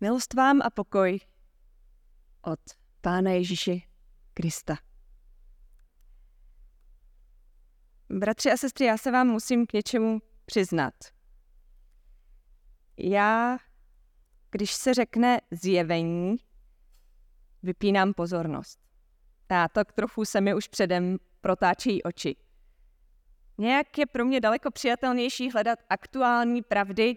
Milost vám a pokoj od Pána Ježíše Krista. Bratři a sestry, já se vám musím k něčemu přiznat. Já, když se řekne zjevení, vypínám pozornost. A tak trochu se mi už předem protáčejí oči. Nějak je pro mě daleko přijatelnější hledat aktuální pravdy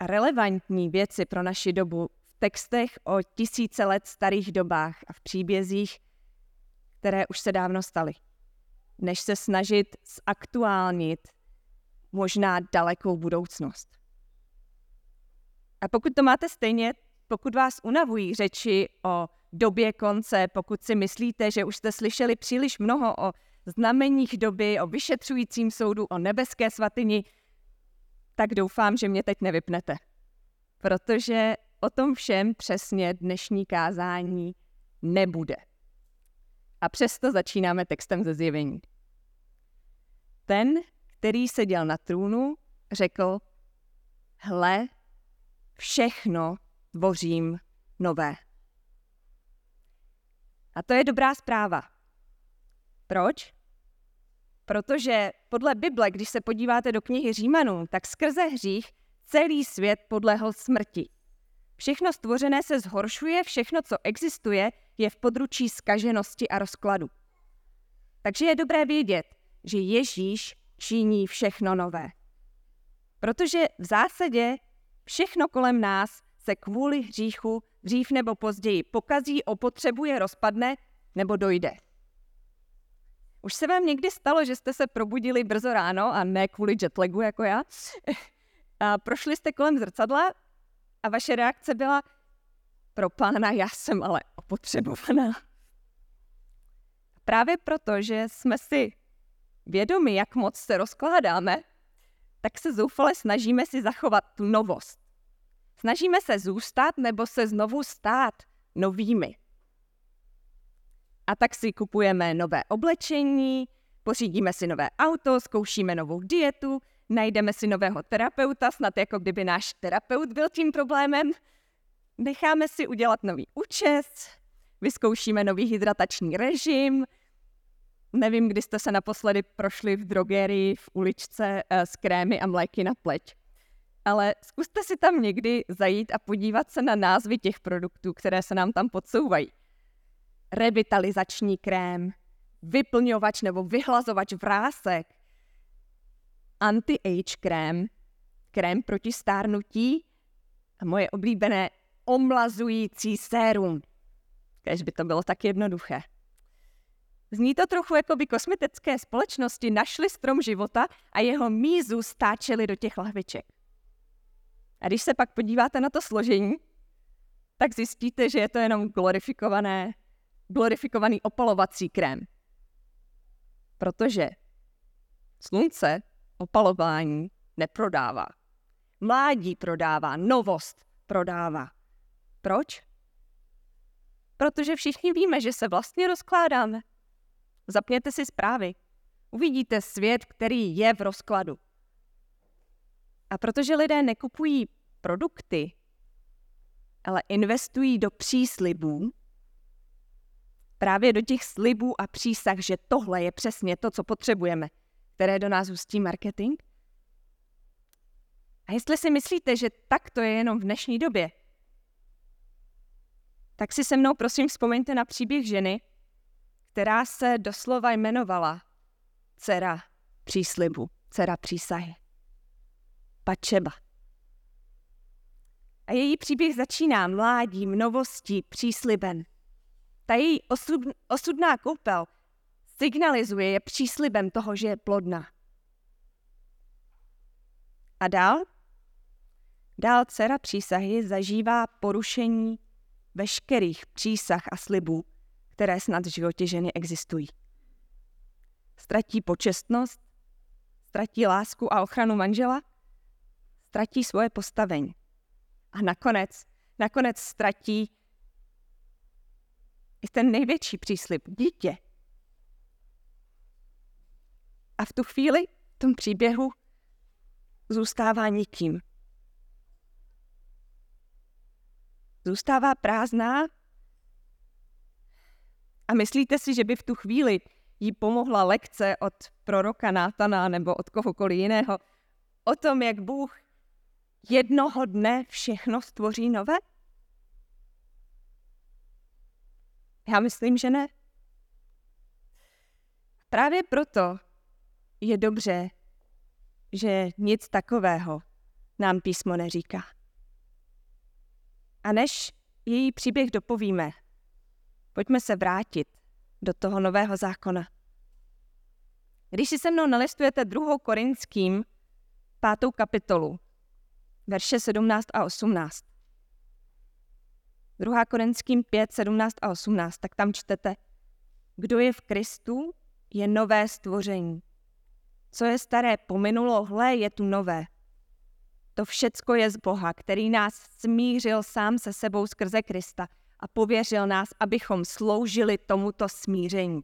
relevantní věci pro naši dobu v textech o tisíce let starých dobách a v příbězích, které už se dávno staly, než se snažit zaktuálnit možná dalekou budoucnost. A pokud to máte stejně, pokud vás unavují řeči o době konce, pokud si myslíte, že už jste slyšeli příliš mnoho o znameních doby, o vyšetřujícím soudu, o nebeské svatyni, tak doufám, že mě teď nevypnete. Protože o tom všem přesně dnešní kázání nebude. A přesto začínáme textem ze zjevení. Ten, který seděl na trůnu, řekl, hle, všechno tvořím nové. A to je dobrá zpráva. Proč? Protože podle Bible, když se podíváte do knihy Římanů, tak skrze hřích celý svět podlehl smrti. Všechno stvořené se zhoršuje, všechno, co existuje, je v područí skaženosti a rozkladu. Takže je dobré vědět, že Ježíš činí všechno nové. Protože v zásadě všechno kolem nás se kvůli hříchu dřív nebo později pokazí, opotřebuje, rozpadne nebo dojde. Už se vám někdy stalo, že jste se probudili brzo ráno a ne kvůli jetlagu jako já? A prošli jste kolem zrcadla a vaše reakce byla pro pána, já jsem ale opotřebovaná. Právě proto, že jsme si vědomi, jak moc se rozkládáme, tak se zoufale snažíme si zachovat tu novost. Snažíme se zůstat nebo se znovu stát novými. A tak si kupujeme nové oblečení, pořídíme si nové auto, zkoušíme novou dietu, najdeme si nového terapeuta, snad jako kdyby náš terapeut byl tím problémem. Necháme si udělat nový účes, vyzkoušíme nový hydratační režim. Nevím, kdy jste se naposledy prošli v drogerii v uličce eh, s krémy a mléky na pleť. Ale zkuste si tam někdy zajít a podívat se na názvy těch produktů, které se nám tam podsouvají revitalizační krém, vyplňovač nebo vyhlazovač vrásek, anti-age krém, krém proti stárnutí a moje oblíbené omlazující sérum. Kež by to bylo tak jednoduché. Zní to trochu, jako by kosmetické společnosti našly strom života a jeho mízu stáčeli do těch lahviček. A když se pak podíváte na to složení, tak zjistíte, že je to jenom glorifikované glorifikovaný opalovací krém. Protože slunce opalování neprodává. Mládí prodává, novost prodává. Proč? Protože všichni víme, že se vlastně rozkládáme. Zapněte si zprávy. Uvidíte svět, který je v rozkladu. A protože lidé nekupují produkty, ale investují do příslibů, právě do těch slibů a přísah, že tohle je přesně to, co potřebujeme, které do nás ústí marketing? A jestli si myslíte, že tak to je jenom v dnešní době, tak si se mnou prosím vzpomeňte na příběh ženy, která se doslova jmenovala dcera příslibu, dcera přísahy. Pačeba. A její příběh začíná mládím, novostí, příslibem – ta její osud, osudná koupel signalizuje, je příslibem toho, že je plodná. A dál? Dál dcera přísahy zažívá porušení veškerých přísah a slibů, které snad v životě ženy existují. Ztratí počestnost, ztratí lásku a ochranu manžela, ztratí svoje postavení. A nakonec, nakonec ztratí i ten největší příslip, dítě. A v tu chvíli, v tom příběhu, zůstává nikým. zůstává prázdná a myslíte si, že by v tu chvíli jí pomohla lekce od proroka Nátana nebo od kohokoliv jiného o tom, jak Bůh jednoho dne všechno stvoří nové? Já myslím, že ne. Právě proto je dobře, že nic takového nám písmo neříká. A než její příběh dopovíme, pojďme se vrátit do toho nového zákona. Když si se mnou nalistujete druhou korinským, pátou kapitolu, verše 17 a 18. 2. Korinským 5, 17 a 18, tak tam čtete, kdo je v Kristu, je nové stvoření. Co je staré pominulo, hle, je tu nové. To všecko je z Boha, který nás smířil sám se sebou skrze Krista a pověřil nás, abychom sloužili tomuto smíření.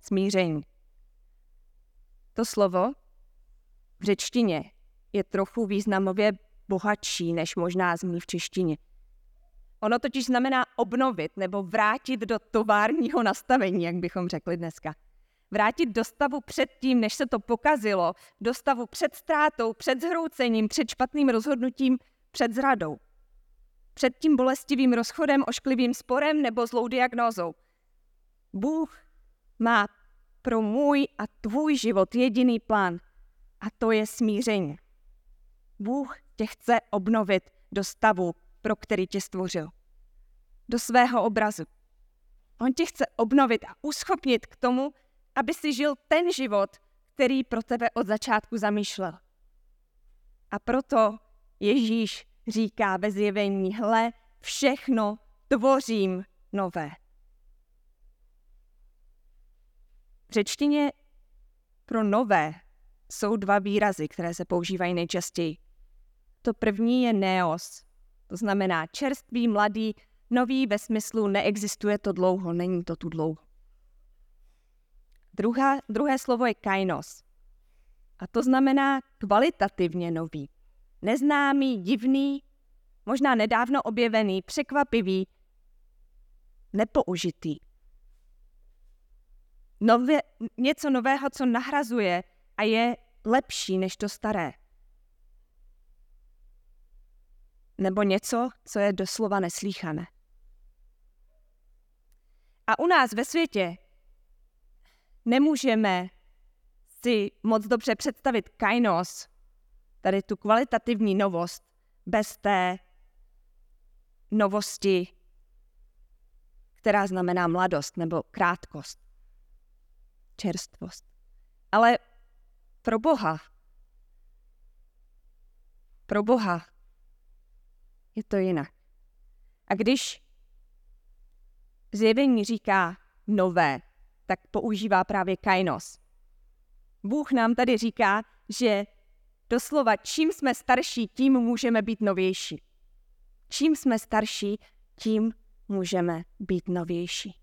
Smíření. To slovo v řečtině je trochu významově bohatší, než možná zní v češtině. Ono totiž znamená obnovit nebo vrátit do továrního nastavení, jak bychom řekli dneska. Vrátit do stavu před tím, než se to pokazilo, do stavu před ztrátou, před zhroucením, před špatným rozhodnutím, před zradou. Před tím bolestivým rozchodem, ošklivým sporem nebo zlou diagnózou. Bůh má pro můj a tvůj život jediný plán a to je smíření. Bůh tě chce obnovit do stavu, pro který tě stvořil. Do svého obrazu. On tě chce obnovit a uschopnit k tomu, aby si žil ten život, který pro tebe od začátku zamýšlel. A proto Ježíš říká ve zjevení, hle, všechno tvořím nové. V řečtině pro nové jsou dva výrazy, které se používají nejčastěji. To první je neos, to znamená čerstvý, mladý, nový ve smyslu neexistuje to dlouho, není to tu dlouho. Druhá, druhé slovo je kainos. A to znamená kvalitativně nový. Neznámý, divný, možná nedávno objevený, překvapivý, nepoužitý. Nově, něco nového, co nahrazuje a je lepší než to staré. Nebo něco, co je doslova neslíchané. A u nás ve světě nemůžeme si moc dobře představit kainos, tady tu kvalitativní novost, bez té novosti, která znamená mladost nebo krátkost, čerstvost. Ale pro Boha, pro Boha je to jinak. A když zjevení říká nové, tak používá právě kainos. Bůh nám tady říká, že doslova čím jsme starší, tím můžeme být novější. Čím jsme starší, tím můžeme být novější.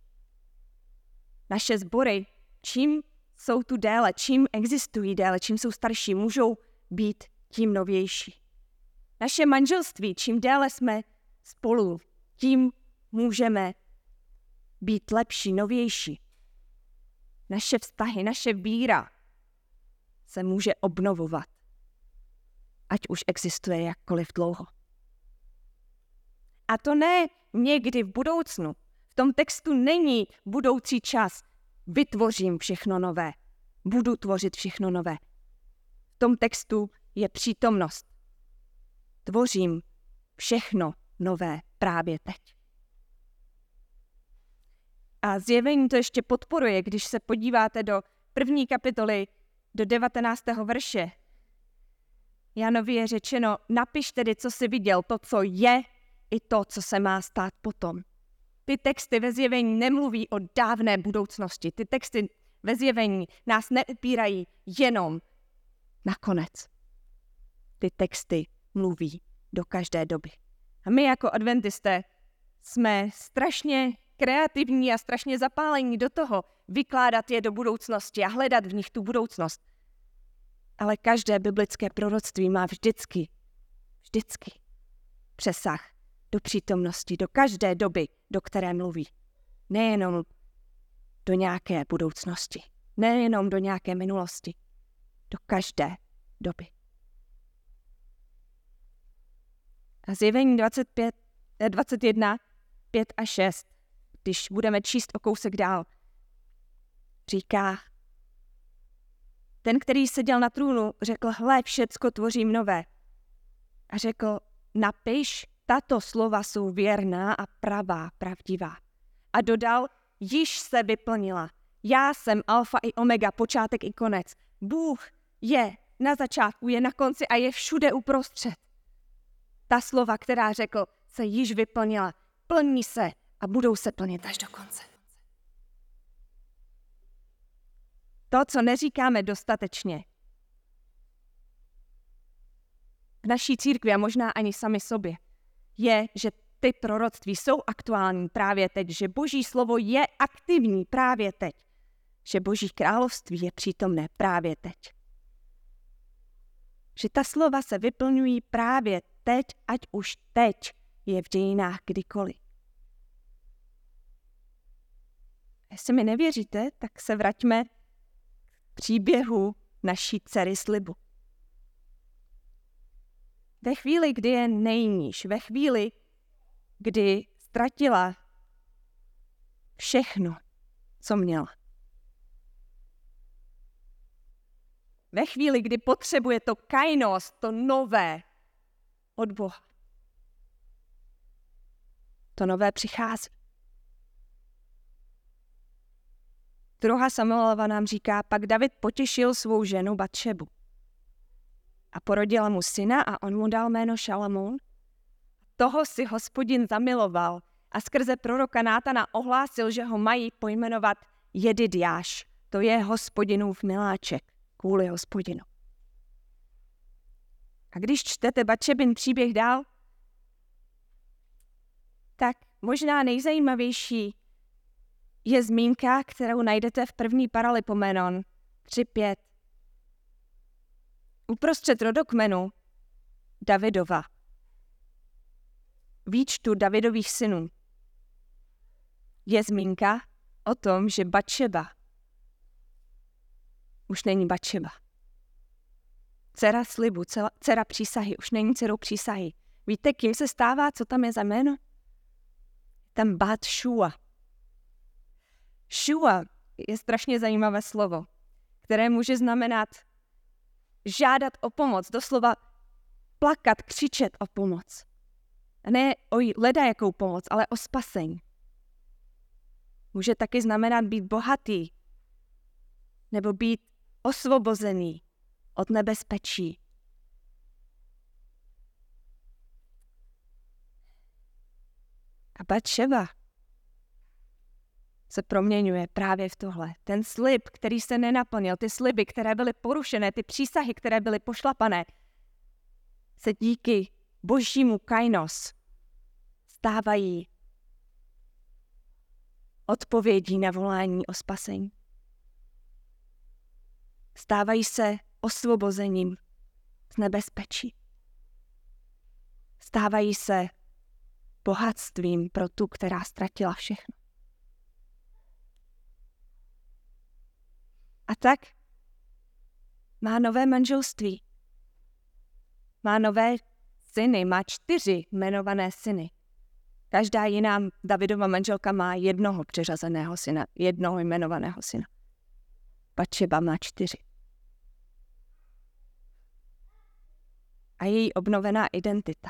Naše sbory, čím jsou tu déle, čím existují déle, čím jsou starší, můžou být tím novější. Naše manželství, čím déle jsme spolu, tím můžeme být lepší, novější. Naše vztahy, naše víra se může obnovovat, ať už existuje jakkoliv dlouho. A to ne někdy v budoucnu. V tom textu není budoucí čas. Vytvořím všechno nové. Budu tvořit všechno nové. V tom textu je přítomnost. Tvořím všechno nové právě teď. A zjevení to ještě podporuje, když se podíváte do první kapitoly, do 19. verše. Janovi je řečeno, napiš tedy, co jsi viděl, to, co je, i to, co se má stát potom. Ty texty ve zjevení nemluví o dávné budoucnosti. Ty texty ve zjevení nás neupírají jenom na konec. Ty texty mluví do každé doby. A my jako adventisté jsme strašně kreativní a strašně zapálení do toho vykládat je do budoucnosti a hledat v nich tu budoucnost. Ale každé biblické proroctví má vždycky, vždycky přesah do přítomnosti, do každé doby, do které mluví. Nejenom do nějaké budoucnosti, nejenom do nějaké minulosti, do každé doby. A zjevení 25, 21, 5 a 6, když budeme číst o kousek dál, říká, ten, který seděl na trůnu, řekl, hle, všecko tvořím nové. A řekl, napiš, tato slova jsou věrná a pravá, pravdivá. A dodal, již se vyplnila. Já jsem alfa i omega, počátek i konec. Bůh je na začátku, je na konci a je všude uprostřed. Ta slova, která řekl, se již vyplnila, plní se a budou se plnit až do konce. To, co neříkáme dostatečně, v naší církvi a možná ani sami sobě, je, že ty proroctví jsou aktuální právě teď, že Boží slovo je aktivní právě teď, že Boží království je přítomné právě teď. Že ta slova se vyplňují právě teď, ať už teď je v dějinách kdykoliv. Jestli mi nevěříte, tak se vraťme k příběhu naší dcery slibu. Ve chvíli, kdy je nejníž, ve chvíli, kdy ztratila všechno, co měla. Ve chvíli, kdy potřebuje to kainos, to nové od Boha. To nové přichází. Druhá Samuelova nám říká, pak David potěšil svou ženu Batšebu a porodila mu syna a on mu dal jméno Šalamón. Toho si hospodin zamiloval a skrze proroka Nátana ohlásil, že ho mají pojmenovat Jedidiáš. To je hospodinův miláček kvůli hospodinu. A když čtete Bačebin příběh dál, tak možná nejzajímavější je zmínka, kterou najdete v první paralipomenon 3.5. Uprostřed rodokmenu Davidova. Výčtu Davidových synů je zmínka o tom, že Bačeba už není Bačeba. Dcera slibu, dcera přísahy, už není dcerou přísahy. Víte, kým se stává, co tam je za jméno? Tam Bat Shua. Shua je strašně zajímavé slovo, které může znamenat žádat o pomoc, doslova plakat, křičet o pomoc. A ne o leda jakou pomoc, ale o spasení. Může taky znamenat být bohatý nebo být osvobozený od nebezpečí. A Batševa se proměňuje právě v tohle. Ten slib, který se nenaplnil, ty sliby, které byly porušené, ty přísahy, které byly pošlapané, se díky božímu kainos stávají odpovědí na volání o spasení. Stávají se osvobozením z nebezpečí. Stávají se bohatstvím pro tu, která ztratila všechno. A tak má nové manželství. Má nové syny, má čtyři jmenované syny. Každá jiná Davidova manželka má jednoho přeřazeného syna, jednoho jmenovaného syna. Pačeba má čtyři. A její obnovená identita.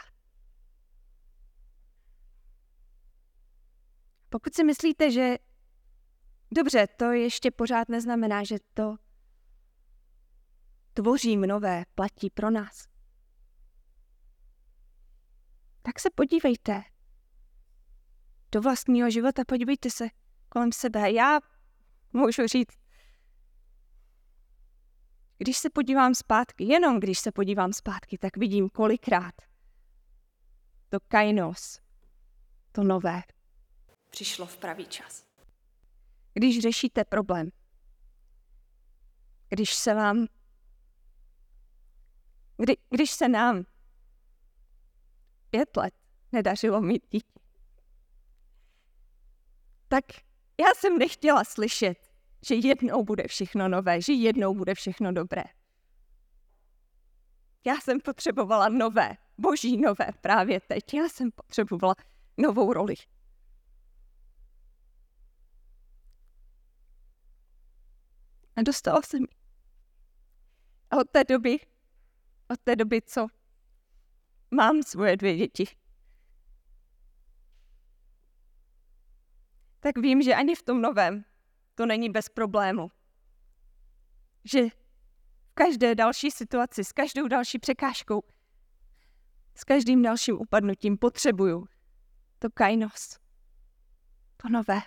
Pokud si myslíte, že dobře, to ještě pořád neznamená, že to tvořím nové platí pro nás. Tak se podívejte do vlastního života, podívejte se kolem sebe. Já můžu říct, když se podívám zpátky, jenom když se podívám zpátky, tak vidím kolikrát to kainos, to nové, přišlo v pravý čas. Když řešíte problém, když se vám, kdy, když se nám pět let nedařilo mít dítě. Tak já jsem nechtěla slyšet, že jednou bude všechno nové, že jednou bude všechno dobré. Já jsem potřebovala nové, boží nové právě teď. Já jsem potřebovala novou roli. A dostala jsem ji. A od té doby, od té doby, co mám svoje dvě děti, tak vím, že ani v tom novém to není bez problému. Že v každé další situaci, s každou další překážkou, s každým dalším upadnutím potřebuju to kainos, to nové.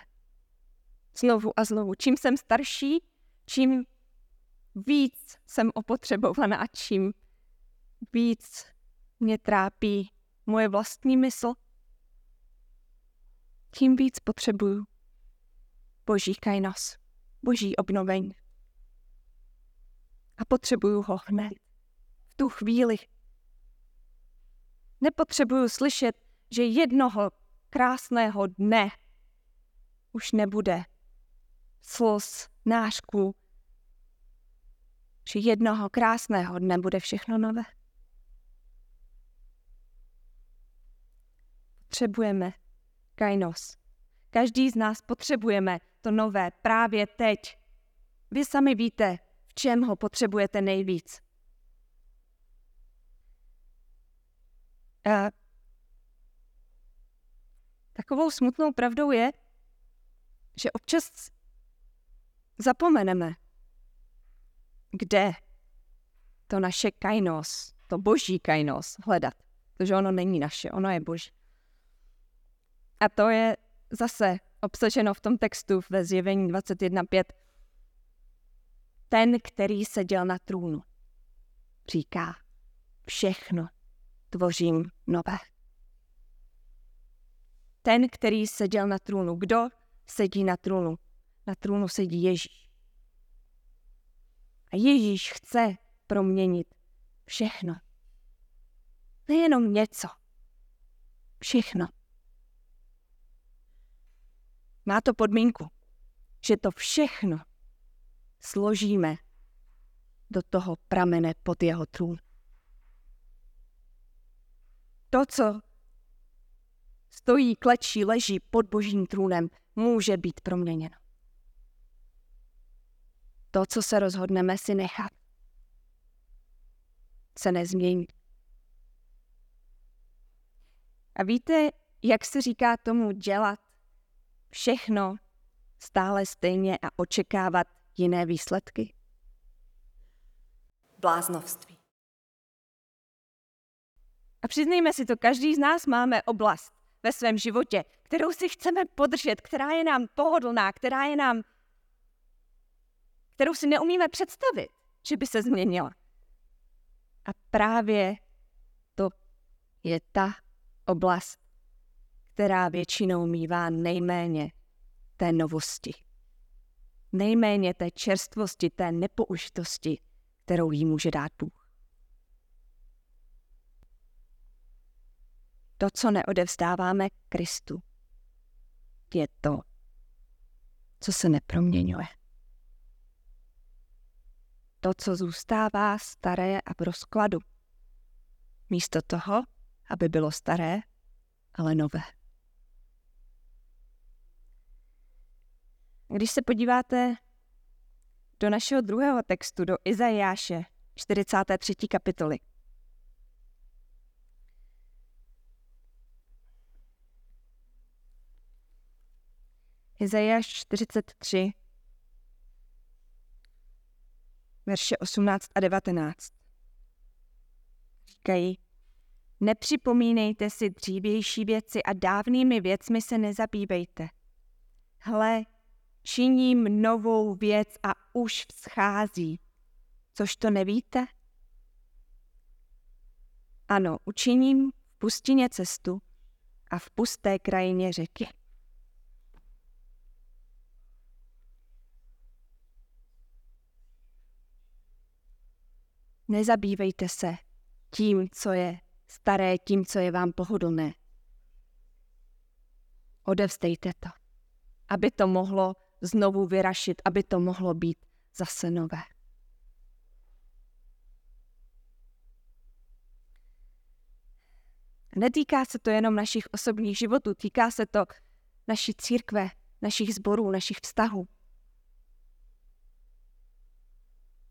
Znovu a znovu. Čím jsem starší, čím víc jsem opotřebovaná a čím víc mě trápí moje vlastní mysl, tím víc potřebuju boží kainos, boží obnovení. A potřebuju ho hned, v tu chvíli. Nepotřebuju slyšet, že jednoho krásného dne už nebude slz, nářků, že jednoho krásného dne bude všechno nové. Potřebujeme kainos. Každý z nás potřebujeme to nové právě teď. Vy sami víte, v čem ho potřebujete nejvíc. A takovou smutnou pravdou je, že občas zapomeneme, kde to naše kainos, to boží kainos hledat. Protože ono není naše, ono je boží. A to je zase obsaženo v tom textu ve zjevení 21.5. Ten, který seděl na trůnu, říká, všechno tvořím nové. Ten, který seděl na trůnu. Kdo sedí na trůnu? Na trůnu sedí Ježíš. A Ježíš chce proměnit všechno. Nejenom něco. Všechno. Má to podmínku, že to všechno složíme do toho pramene pod jeho trůn. To, co stojí, klečí, leží pod božím trůnem, může být proměněno. To, co se rozhodneme si nechat, se nezmění. A víte, jak se říká tomu dělat všechno stále stejně a očekávat jiné výsledky? Bláznovství. A přiznejme si to, každý z nás máme oblast ve svém životě, kterou si chceme podržet, která je nám pohodlná, která je nám, kterou si neumíme představit, že by se změnila. A právě to je ta oblast, která většinou mývá nejméně té novosti. Nejméně té čerstvosti, té nepoužitosti, kterou jí může dát Bůh. To, co neodevzdáváme Kristu, je to, co se neproměňuje. To, co zůstává staré a v rozkladu. Místo toho, aby bylo staré, ale nové. Když se podíváte do našeho druhého textu, do Izajáše, 43. kapitoly, Izajáš 43, verše 18 a 19. Říkají, nepřipomínejte si dřívější věci a dávnými věcmi se nezabývejte. Hle, činím novou věc a už vzchází. Což to nevíte? Ano, učiním v pustině cestu a v pusté krajině řeky. Nezabývejte se tím, co je staré tím, co je vám pohodlné. Odevzdejte to, aby to mohlo znovu vyrašit, aby to mohlo být zase nové. Netýká se to jenom našich osobních životů, týká se to naší církve, našich zborů, našich vztahů.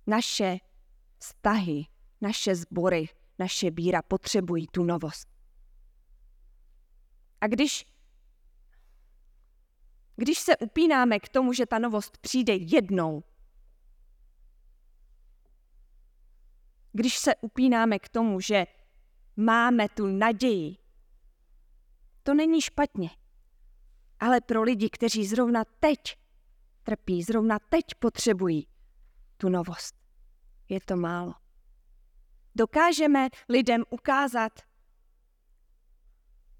Naše vztahy, naše sbory, naše víra potřebují tu novost. A když, když se upínáme k tomu, že ta novost přijde jednou, když se upínáme k tomu, že máme tu naději, to není špatně. Ale pro lidi, kteří zrovna teď trpí, zrovna teď potřebují tu novost, je to málo. Dokážeme lidem ukázat,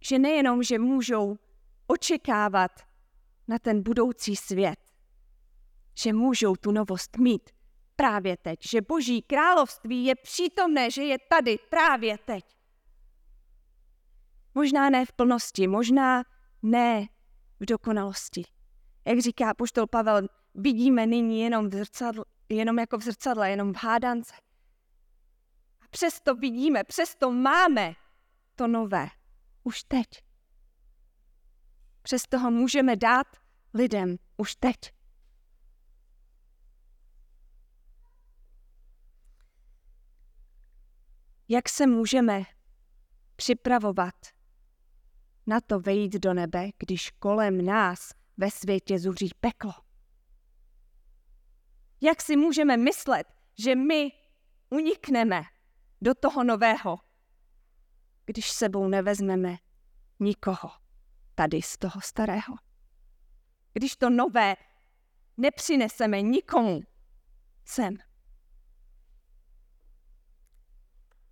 že nejenom, že můžou očekávat na ten budoucí svět, že můžou tu novost mít právě teď, že Boží království je přítomné, že je tady právě teď. Možná ne v plnosti, možná ne v dokonalosti. Jak říká poštol Pavel, vidíme nyní jenom, v zrcadle, jenom jako v zrcadle, jenom v hádance. A přesto vidíme, přesto máme to nové. Už teď. Přesto ho můžeme dát lidem už teď. Jak se můžeme připravovat na to vejít do nebe, když kolem nás ve světě zuří peklo? Jak si můžeme myslet, že my unikneme do toho nového, když sebou nevezmeme nikoho tady z toho starého? Když to nové nepřineseme nikomu sem.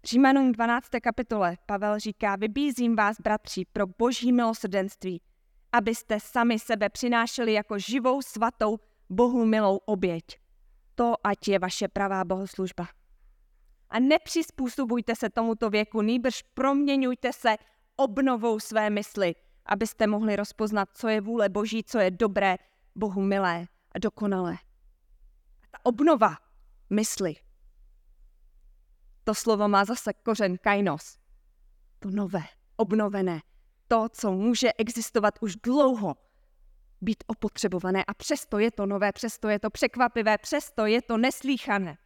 Římanům 12. kapitole Pavel říká, vybízím vás, bratři, pro boží milosrdenství, abyste sami sebe přinášeli jako živou, svatou, Bohu milou oběť. To ať je vaše pravá bohoslužba. A nepřizpůsobujte se tomuto věku, nýbrž proměňujte se obnovou své mysli, abyste mohli rozpoznat, co je vůle Boží, co je dobré, Bohu milé a dokonalé. A ta obnova mysli to slovo má zase kořen kainos. To nové, obnovené. To, co může existovat už dlouho, být opotřebované a přesto je to nové, přesto je to překvapivé, přesto je to neslíchané.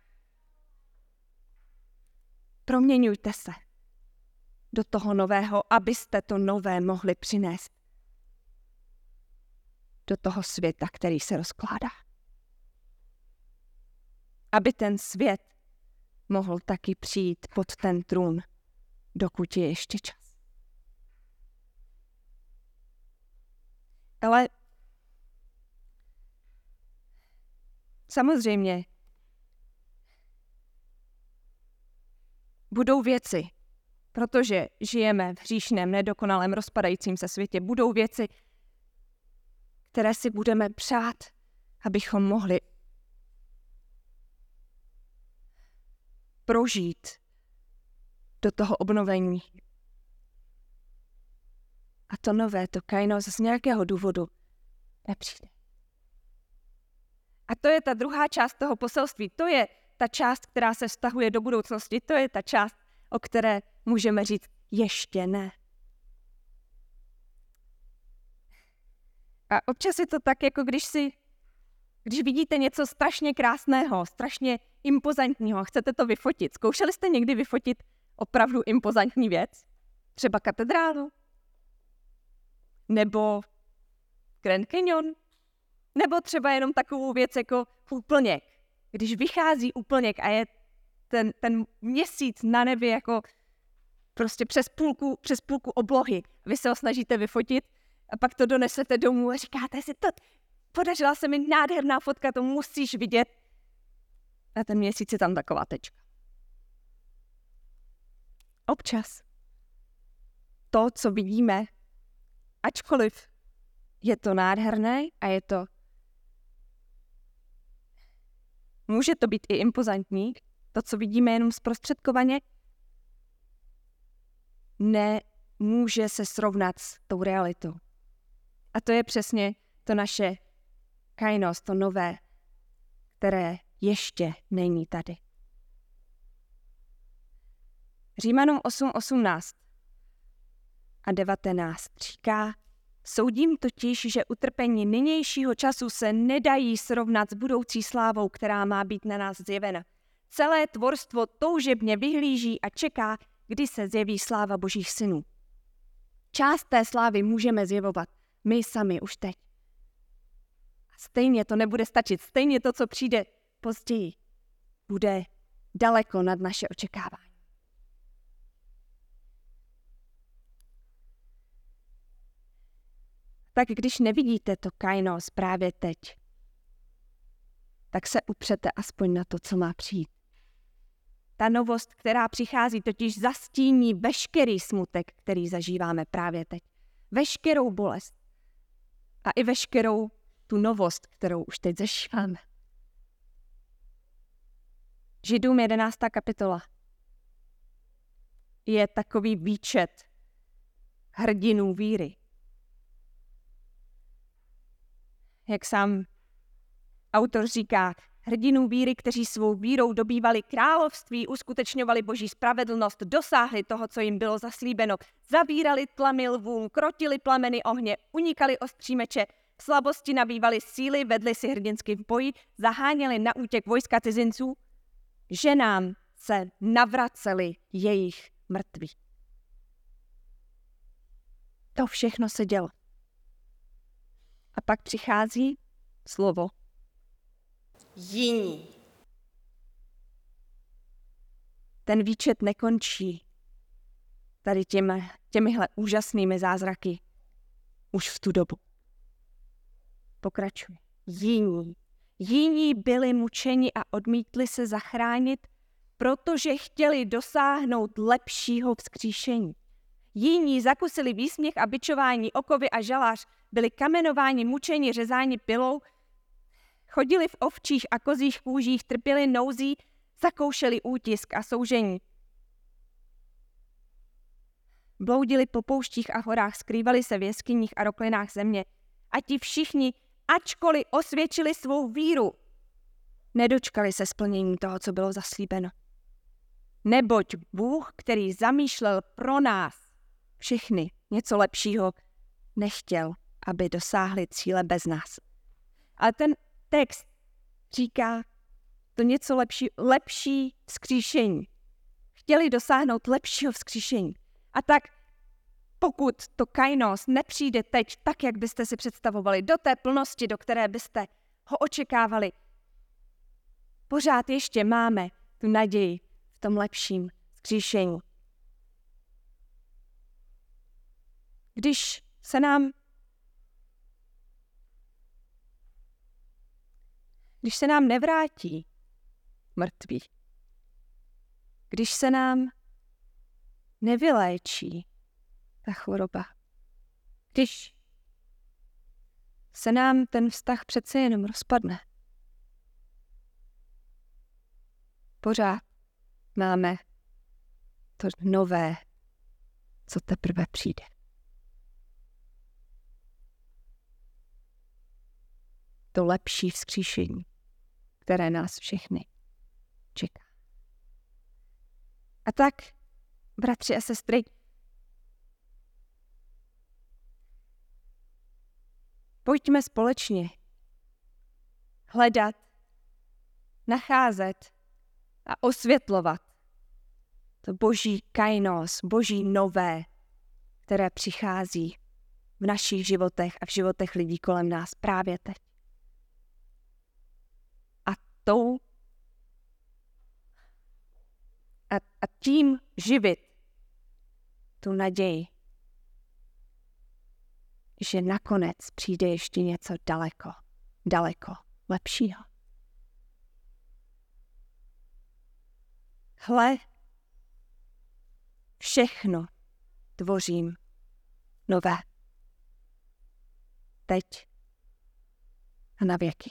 Proměňujte se do toho nového, abyste to nové mohli přinést do toho světa, který se rozkládá. Aby ten svět mohl taky přijít pod ten trůn, dokud je ještě čas. Ale samozřejmě budou věci, protože žijeme v hříšném, nedokonalém, rozpadajícím se světě, budou věci, které si budeme přát, abychom mohli prožít do toho obnovení. A to nové, to kainos z nějakého důvodu nepřijde. A to je ta druhá část toho poselství. To je ta část, která se vztahuje do budoucnosti. To je ta část, o které můžeme říct ještě ne. A občas je to tak, jako když si, když vidíte něco strašně krásného, strašně impozantního chcete to vyfotit. Zkoušeli jste někdy vyfotit opravdu impozantní věc? Třeba katedrálu? Nebo Grand Canyon? Nebo třeba jenom takovou věc jako úplněk. Když vychází úplněk a je ten, ten měsíc na nebi jako prostě přes půlku, přes půlku oblohy. Vy se ho snažíte vyfotit a pak to donesete domů a říkáte si, to podařila se mi nádherná fotka, to musíš vidět a ten měsíc je tam taková tečka. Občas to, co vidíme, ačkoliv je to nádherné a je to může to být i impozantní, to, co vidíme jenom zprostředkovaně, nemůže se srovnat s tou realitou. A to je přesně to naše kainos, to nové, které ještě není tady. Římanům 8.18 a 19 říká, soudím totiž, že utrpení nynějšího času se nedají srovnat s budoucí slávou, která má být na nás zjevena. Celé tvorstvo toužebně vyhlíží a čeká, kdy se zjeví sláva božích synů. Část té slávy můžeme zjevovat my sami už teď. A stejně to nebude stačit, stejně to, co přijde později, bude daleko nad naše očekávání. Tak když nevidíte to kainos právě teď, tak se upřete aspoň na to, co má přijít. Ta novost, která přichází, totiž zastíní veškerý smutek, který zažíváme právě teď. Veškerou bolest. A i veškerou tu novost, kterou už teď zažíváme. Židům 11. kapitola je takový výčet hrdinů víry. Jak sám autor říká, hrdinů víry, kteří svou vírou dobývali království, uskutečňovali boží spravedlnost, dosáhli toho, co jim bylo zaslíbeno, zabírali tlamy lvům, krotili plameny ohně, unikali ostří meče, v slabosti nabývali síly, vedli si hrdinsky v boji, zaháněli na útěk vojska cizinců, ženám se navraceli jejich mrtví. To všechno se dělo. A pak přichází slovo jiní. Ten výčet nekončí tady těmi, těmihle úžasnými zázraky už v tu dobu. Pokračuje. Jiní. Jiní byli mučeni a odmítli se zachránit, protože chtěli dosáhnout lepšího vzkříšení. Jiní zakusili výsměch a bičování, okovy a žalář, byli kamenováni, mučeni, řezáni pilou, Chodili v ovčích a kozích kůžích, trpěli nouzí, zakoušeli útisk a soužení. Bloudili po pouštích a horách, skrývali se v jeskyních a roklinách země. A ti všichni, ačkoliv osvědčili svou víru, nedočkali se splnění toho, co bylo zaslíbeno. Neboť Bůh, který zamýšlel pro nás všechny něco lepšího, nechtěl, aby dosáhli cíle bez nás. Ale ten text říká to něco lepší, lepší vzkříšení. Chtěli dosáhnout lepšího vzkříšení. A tak pokud to kainos nepřijde teď tak, jak byste si představovali, do té plnosti, do které byste ho očekávali, pořád ještě máme tu naději v tom lepším vzkříšení. Když se nám když se nám nevrátí mrtví, když se nám nevyléčí ta choroba, když se nám ten vztah přece jenom rozpadne. Pořád máme to nové, co teprve přijde. To lepší vzkříšení které nás všechny čeká. A tak, bratři a sestry, pojďme společně hledat, nacházet a osvětlovat to boží kainos, boží nové, které přichází v našich životech a v životech lidí kolem nás právě teď tou a, a tím živit tu naději, že nakonec přijde ještě něco daleko, daleko lepšího. Hle, všechno tvořím nové. Teď a na věky.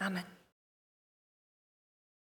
Amen.